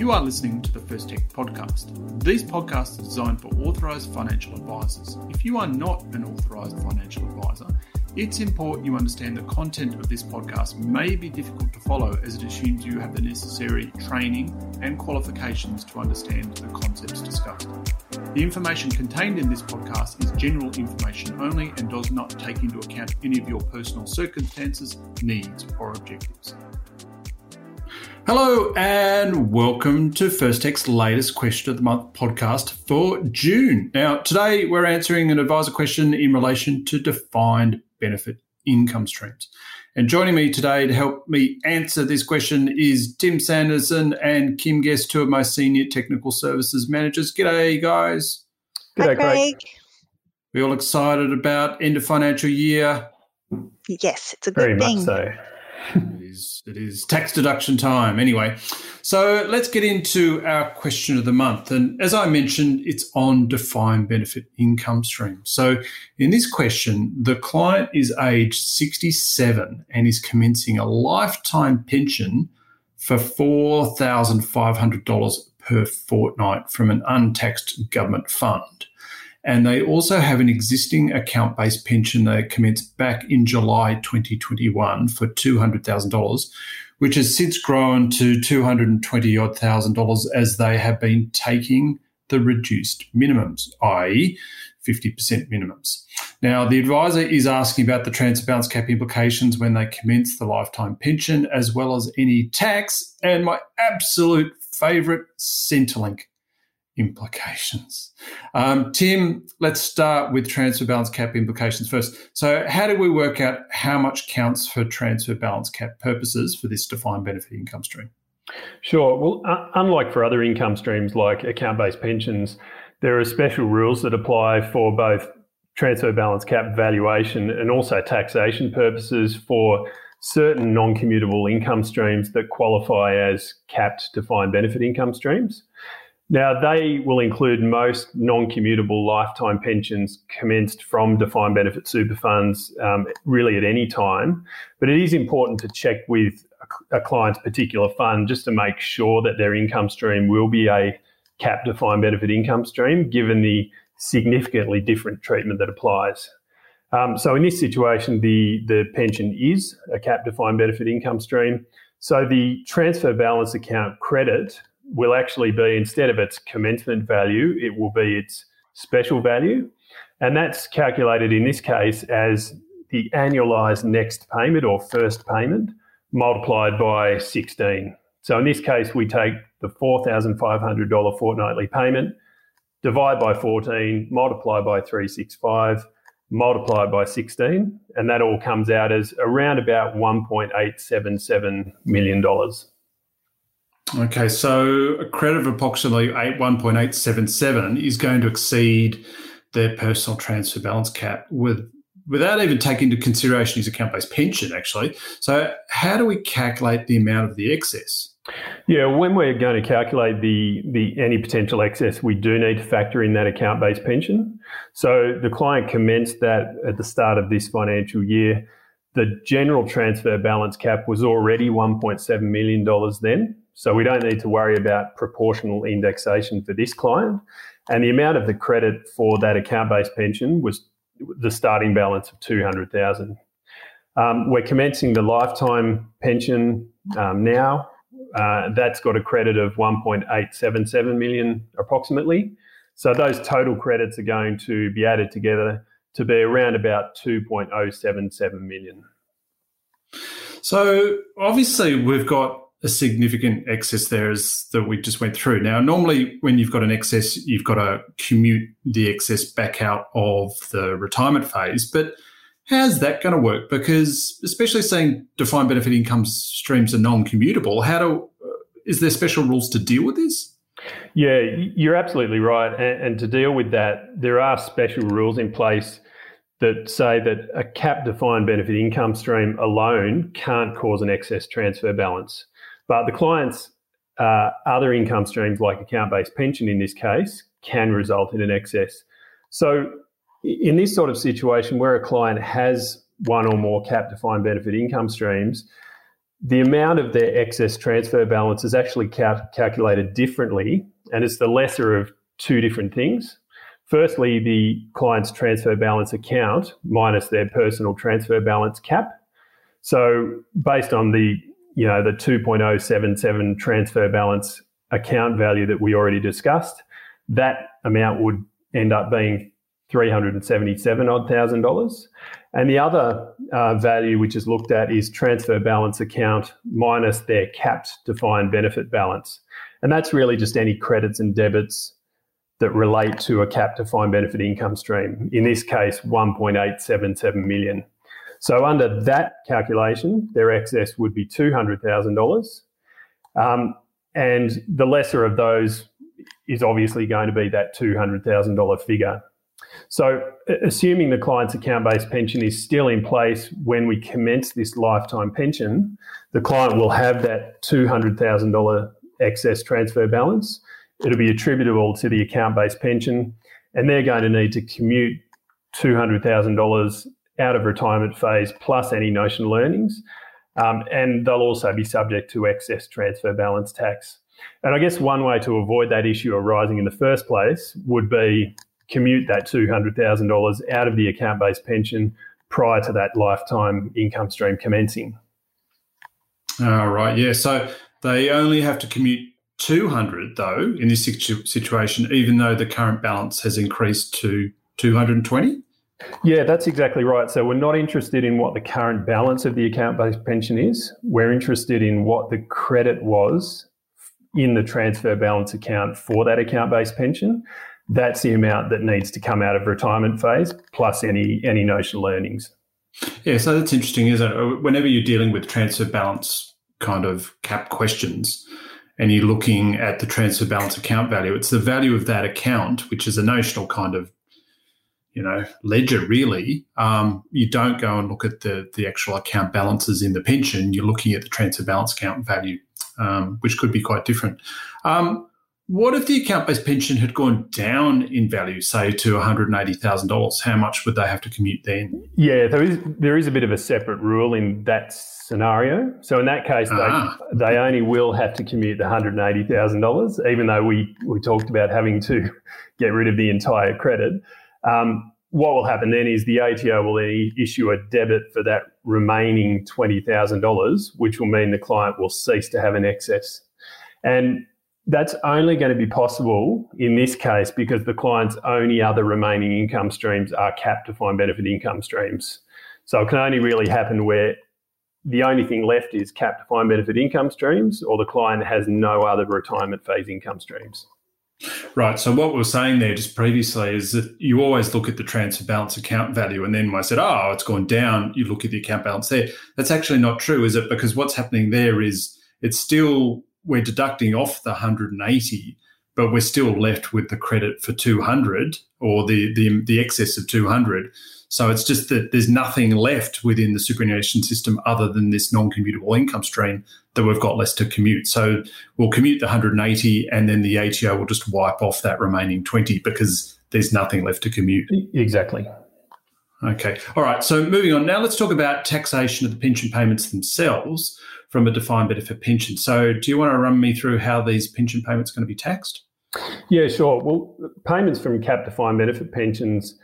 You are listening to the First Tech podcast. These podcasts are designed for authorized financial advisors. If you are not an authorized financial advisor, it's important you understand the content of this podcast may be difficult to follow as it assumes you have the necessary training and qualifications to understand the concepts discussed. The information contained in this podcast is general information only and does not take into account any of your personal circumstances, needs, or objectives. Hello and welcome to First Tech's latest question of the month podcast for June. Now, today we're answering an advisor question in relation to defined benefit income streams. And joining me today to help me answer this question is Tim Sanderson and Kim Guest, two of my senior technical services managers. G'day, guys. G'day, Craig. We all excited about end of financial year? Yes, it's a good Very thing. much so it is it is tax deduction time. Anyway so let's get into our question of the month. And as i mentioned it's on defined benefit income stream. So in this question the client is age 67 and is commencing a lifetime pension for $4500 per fortnight from an untaxed government fund and they also have an existing account based pension they commenced back in July 2021 for $200,000, which has since grown to 220 odd thousand dollars as they have been taking the reduced minimums, i.e., 50% minimums. Now, the advisor is asking about the transfer balance cap implications when they commence the lifetime pension, as well as any tax, and my absolute favorite Centrelink implications. Um, Tim, let's start with transfer balance cap implications first. So, how do we work out how much counts for transfer balance cap purposes for this defined benefit income stream? Sure. Well, uh, unlike for other income streams like account based pensions, there are special rules that apply for both transfer balance cap valuation and also taxation purposes for certain non commutable income streams that qualify as capped defined benefit income streams. Now, they will include most non commutable lifetime pensions commenced from defined benefit super funds um, really at any time. But it is important to check with a client's particular fund just to make sure that their income stream will be a cap defined benefit income stream, given the significantly different treatment that applies. Um, so, in this situation, the, the pension is a cap defined benefit income stream. So, the transfer balance account credit will actually be instead of its commencement value, it will be its special value. And that's calculated in this case as the annualized next payment or first payment multiplied by 16. So in this case, we take the $4,500 fortnightly payment, divide by 14, multiply by 365, multiply by 16, and that all comes out as around about $1.877 million. Okay, so a credit of approximately eight, 1.877 is going to exceed their personal transfer balance cap with without even taking into consideration his account-based pension actually. So how do we calculate the amount of the excess? Yeah, when we're going to calculate the the any potential excess, we do need to factor in that account-based pension. So the client commenced that at the start of this financial year. The general transfer balance cap was already $1.7 million then. So we don't need to worry about proportional indexation for this client. And the amount of the credit for that account-based pension was the starting balance of 200,000. Um, we're commencing the lifetime pension um, now. Uh, that's got a credit of 1.877 million approximately. So those total credits are going to be added together to be around about 2.077 million. So obviously we've got a significant excess there as that we just went through. Now, normally when you've got an excess, you've got to commute the excess back out of the retirement phase. But how's that going to work? Because especially saying defined benefit income streams are non-commutable, how do is there special rules to deal with this? Yeah, you're absolutely right. And, and to deal with that, there are special rules in place that say that a cap defined benefit income stream alone can't cause an excess transfer balance. But the client's uh, other income streams, like account based pension in this case, can result in an excess. So, in this sort of situation where a client has one or more cap defined benefit income streams, the amount of their excess transfer balance is actually cal- calculated differently, and it's the lesser of two different things. Firstly, the client's transfer balance account minus their personal transfer balance cap. So, based on the you know the 2.077 transfer balance account value that we already discussed, that amount would end up being 377 odd thousand dollars. And the other uh, value which is looked at is transfer balance account minus their capped defined benefit balance. And that's really just any credits and debits that relate to a capped defined benefit income stream. In this case, 1.877 million. So under that calculation, their excess would be $200,000. Um, and the lesser of those is obviously going to be that $200,000 figure. So, assuming the client's account based pension is still in place when we commence this lifetime pension, the client will have that $200,000 excess transfer balance. It'll be attributable to the account based pension, and they're going to need to commute $200,000 out of retirement phase plus any notional earnings. Um, and they'll also be subject to excess transfer balance tax. And I guess one way to avoid that issue arising in the first place would be commute that $200,000 out of the account based pension prior to that lifetime income stream commencing. All right, yeah. So they only have to commute 200 though in this situ- situation, even though the current balance has increased to 220? Yeah, that's exactly right. So we're not interested in what the current balance of the account based pension is. We're interested in what the credit was in the transfer balance account for that account based pension that's the amount that needs to come out of retirement phase plus any any notional earnings. Yeah, so that's interesting, isn't it? Uh, whenever you're dealing with transfer balance kind of cap questions and you're looking at the transfer balance account value, it's the value of that account, which is a notional kind of you know ledger really um, you don't go and look at the the actual account balances in the pension you're looking at the transfer balance account value um, which could be quite different um, what if the account based pension had gone down in value, say to $180,000? How much would they have to commute then? Yeah, there is, there is a bit of a separate rule in that scenario. So in that case, ah. they, they only will have to commute the $180,000, even though we, we talked about having to get rid of the entire credit. Um, what will happen then is the ATO will then issue a debit for that remaining $20,000, which will mean the client will cease to have an excess. And that's only going to be possible in this case because the client's only other remaining income streams are capped defined benefit income streams. So it can only really happen where the only thing left is capped defined benefit income streams or the client has no other retirement phase income streams. Right. So what we were saying there just previously is that you always look at the transfer balance account value, and then when I said, "Oh, it's gone down," you look at the account balance there. That's actually not true, is it? Because what's happening there is it's still we're deducting off the 180, but we're still left with the credit for 200 or the, the, the excess of 200. So it's just that there's nothing left within the superannuation system other than this non-commutable income stream that we've got less to commute. So we'll commute the 180 and then the ATO will just wipe off that remaining 20 because there's nothing left to commute. Exactly. Okay. All right. So moving on. Now let's talk about taxation of the pension payments themselves from a defined benefit pension. So, do you want to run me through how these pension payments are going to be taxed? Yeah, sure. Well, payments from cap defined benefit pensions,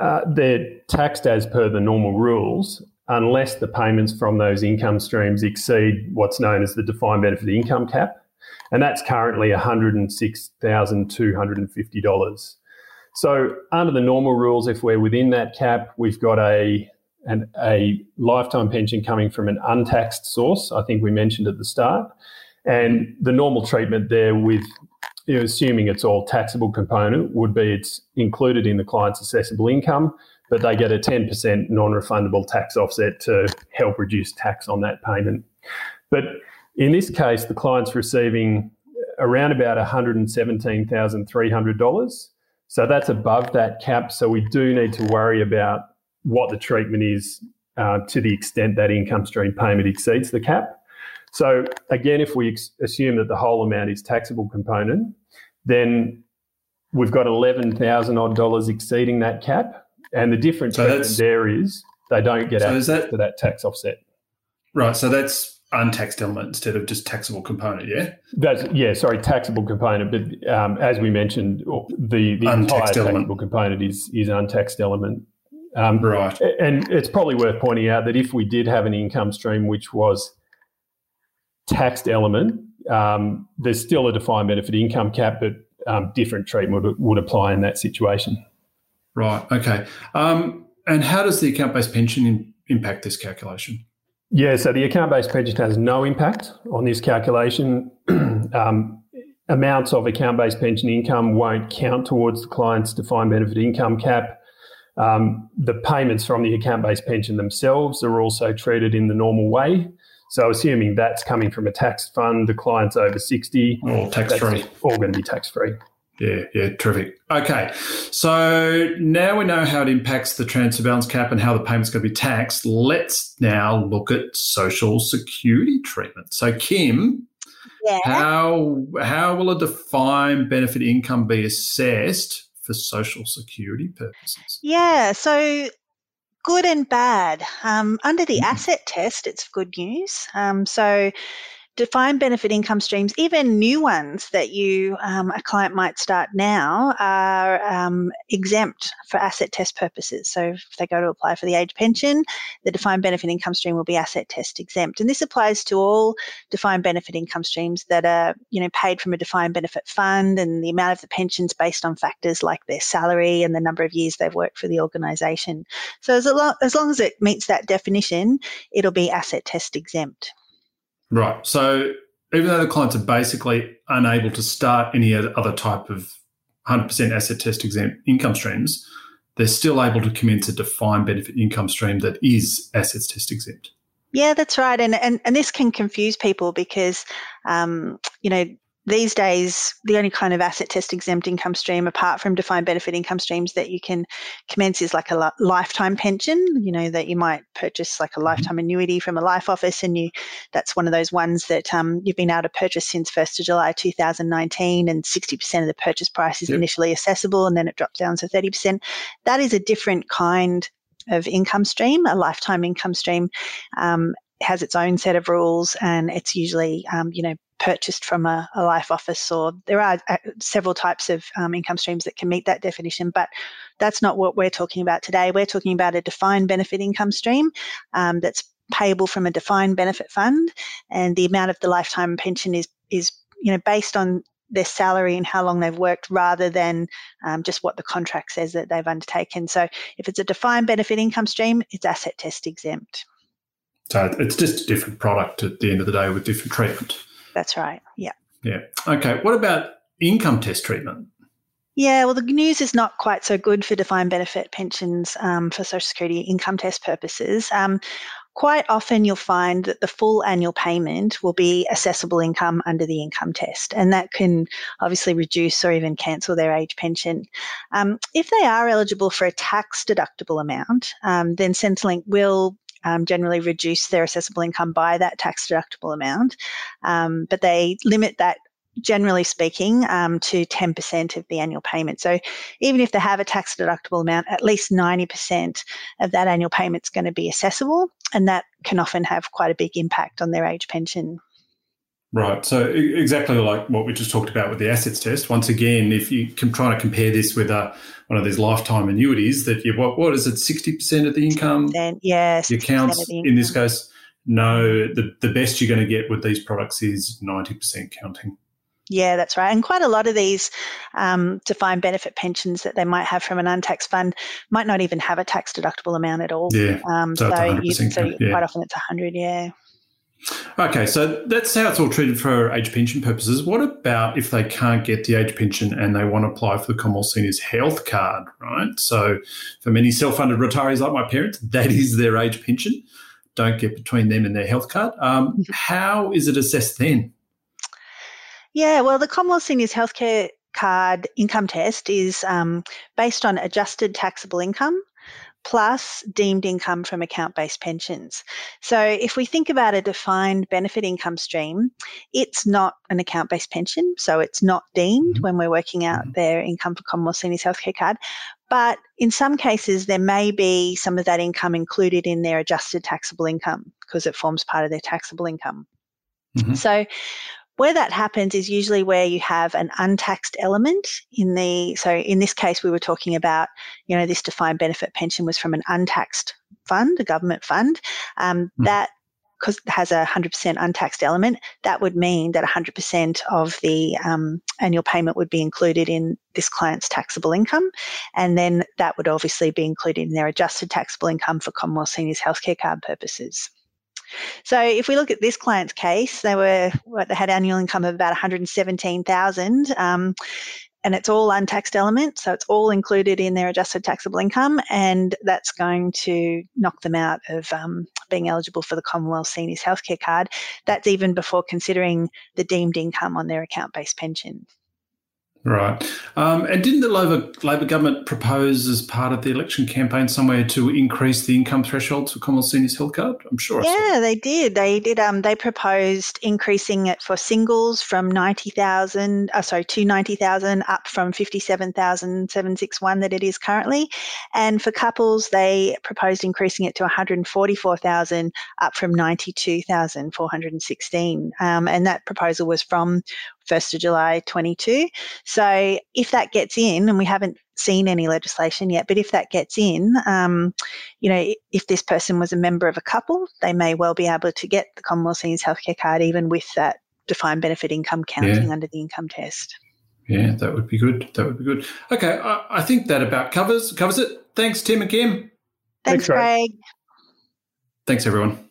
uh, they're taxed as per the normal rules, unless the payments from those income streams exceed what's known as the defined benefit income cap, and that's currently $106,250. So, under the normal rules, if we're within that cap, we've got a and a lifetime pension coming from an untaxed source. I think we mentioned at the start. And the normal treatment there, with you know, assuming it's all taxable component, would be it's included in the client's assessable income, but they get a 10% non refundable tax offset to help reduce tax on that payment. But in this case, the client's receiving around about $117,300. So that's above that cap. So we do need to worry about what the treatment is uh, to the extent that income stream payment exceeds the cap. So again, if we ex- assume that the whole amount is taxable component, then we've got eleven thousand odd dollars exceeding that cap, and the difference so there is they don't get so access that, to that tax offset. Right. So that's untaxed element instead of just taxable component. Yeah, that's yeah. Sorry, taxable component, but um, as we mentioned, the the untaxed entire element. taxable component is is untaxed element. Um, right, and it's probably worth pointing out that if we did have an income stream which was taxed element, um, there's still a defined benefit income cap, but um, different treatment would, would, apply in that situation. Right. Okay. Um, and how does the account-based pension in, impact this calculation? Yeah, so the account based pension has no impact on this calculation. um, amounts of account based pension income won't count towards the client's defined benefit income cap. Um, the payments from the account based pension themselves are also treated in the normal way. So, assuming that's coming from a tax fund, the client's over 60, all tax free. All going to be tax free. Yeah, yeah, terrific. Okay, so now we know how it impacts the transfer balance cap and how the payment's going to be taxed. Let's now look at social security treatment. So, Kim, yeah. how how will a defined benefit income be assessed for social security purposes? Yeah, so good and bad. Um, under the mm-hmm. asset test, it's good news. Um, so defined benefit income streams, even new ones that you um, a client might start now, are um, exempt for asset test purposes. So if they go to apply for the age pension, the defined benefit income stream will be asset test exempt, and this applies to all defined benefit income streams that are you know paid from a defined benefit fund, and the amount of the pensions based on factors like their salary and the number of years they've worked for the organisation. So as, long, as long as it meets that definition, it'll be asset test exempt. Right. So even though the clients are basically unable to start any other type of 100% asset test exempt income streams, they're still able to commence a defined benefit income stream that is assets test exempt. Yeah, that's right. And, and, and this can confuse people because, um, you know, these days, the only kind of asset test exempt income stream, apart from defined benefit income streams that you can commence, is like a lifetime pension. You know that you might purchase like a mm-hmm. lifetime annuity from a life office, and you that's one of those ones that um, you've been able to purchase since first of July 2019, and 60% of the purchase price is yep. initially assessable, and then it drops down to 30%. That is a different kind of income stream, a lifetime income stream. Um, has its own set of rules and it's usually um, you know purchased from a, a, life office or there are uh, several types of um, income streams that can meet that definition but that's not what we're talking about today. We're talking about a defined benefit income stream um, that's payable from a defined benefit fund and the amount of the lifetime pension is is you know based on their salary and how long they've worked rather than um, just what the contract says that they've undertaken. So if it's a defined benefit income stream it's asset test exempt. So it's just a different product at the end of the day with different treatment. That's right. Yeah. Yeah. Okay. What about income test treatment? Yeah, well, the news is not quite so good for defined benefit pensions um, for Social Security income test purposes. Um, quite often, you'll find that the full annual payment will be assessable income under the income test, and that can obviously reduce or even cancel their age pension. Um, if they are eligible for a tax deductible amount, um, then Centrelink will um, generally reduce their assessable income by that tax deductible amount, um, but they limit that generally speaking, um, to 10% of the annual payment. So even if they have a tax deductible amount, at least 90% of that annual payment is going to be assessable, and that can often have quite a big impact on their age pension. Right. So exactly like what we just talked about with the assets test. Once again, if you can try to compare this with a, one of these lifetime annuities, that you what what is it, sixty percent of the income? Yeah, your accounts in this case. No, the the best you're going to get with these products is ninety percent counting. Yeah, that's right. And quite a lot of these um, defined benefit pensions that they might have from an untaxed fund might not even have a tax deductible amount at all. Yeah. Um, so, so, you, so yeah. quite often it's 100, yeah. Okay, so that's how it's all treated for age pension purposes. What about if they can't get the age pension and they want to apply for the Commonwealth Seniors Health Card, right? So for many self-funded retirees like my parents, that is their age pension. Don't get between them and their health card. Um, how is it assessed then? Yeah, well, the Commonwealth Seniors Healthcare Card income test is um, based on adjusted taxable income plus deemed income from account based pensions. So, if we think about a defined benefit income stream, it's not an account based pension, so it's not deemed mm-hmm. when we're working out mm-hmm. their income for Commonwealth Seniors Healthcare Card. But in some cases, there may be some of that income included in their adjusted taxable income because it forms part of their taxable income. Mm-hmm. So, where that happens is usually where you have an untaxed element in the, so in this case, we were talking about, you know, this defined benefit pension was from an untaxed fund, a government fund. Um, mm. That because it has a 100% untaxed element, that would mean that 100% of the um, annual payment would be included in this client's taxable income. And then that would obviously be included in their adjusted taxable income for Commonwealth Seniors Healthcare Card purposes. So if we look at this client's case, they were what, they had annual income of about 117,000. Um, and it's all untaxed element, so it's all included in their adjusted taxable income, and that's going to knock them out of um, being eligible for the Commonwealth Seniors Healthcare Card. That's even before considering the deemed income on their account-based pension. Right. Um, and didn't the Labor, Labor government propose as part of the election campaign somewhere to increase the income threshold for Commonwealth Seniors Health Card? I'm sure. Yeah, they did. They did. Um, they proposed increasing it for singles from ninety thousand, uh, sorry, to ninety thousand, up from fifty-seven thousand seven six one that it is currently, and for couples they proposed increasing it to one hundred forty-four thousand, up from ninety-two thousand four hundred sixteen. Um, and that proposal was from 1st of July 22. So if that gets in, and we haven't seen any legislation yet, but if that gets in, um, you know, if this person was a member of a couple, they may well be able to get the Commonwealth Seniors Healthcare Card even with that defined benefit income counting yeah. under the income test. Yeah, that would be good. That would be good. Okay, I, I think that about covers covers it. Thanks, Tim and Kim. Thanks, Thanks Craig. Thanks, everyone.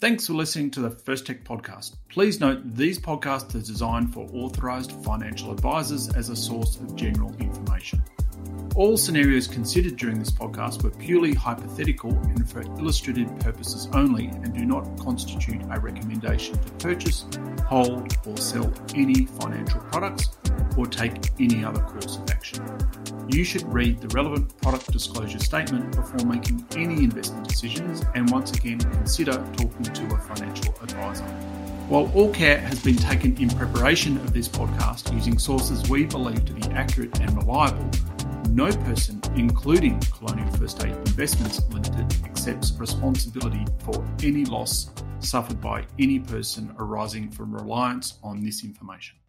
Thanks for listening to the First Tech podcast. Please note these podcasts are designed for authorized financial advisors as a source of general information. All scenarios considered during this podcast were purely hypothetical and for illustrative purposes only and do not constitute a recommendation to purchase, hold, or sell any financial products or take any other course of action. You should read the relevant product disclosure statement before making any investment decisions and once again consider talking to a financial advisor. While all care has been taken in preparation of this podcast using sources we believe to be accurate and reliable, no person, including Colonial First State Investments Limited, accepts responsibility for any loss suffered by any person arising from reliance on this information.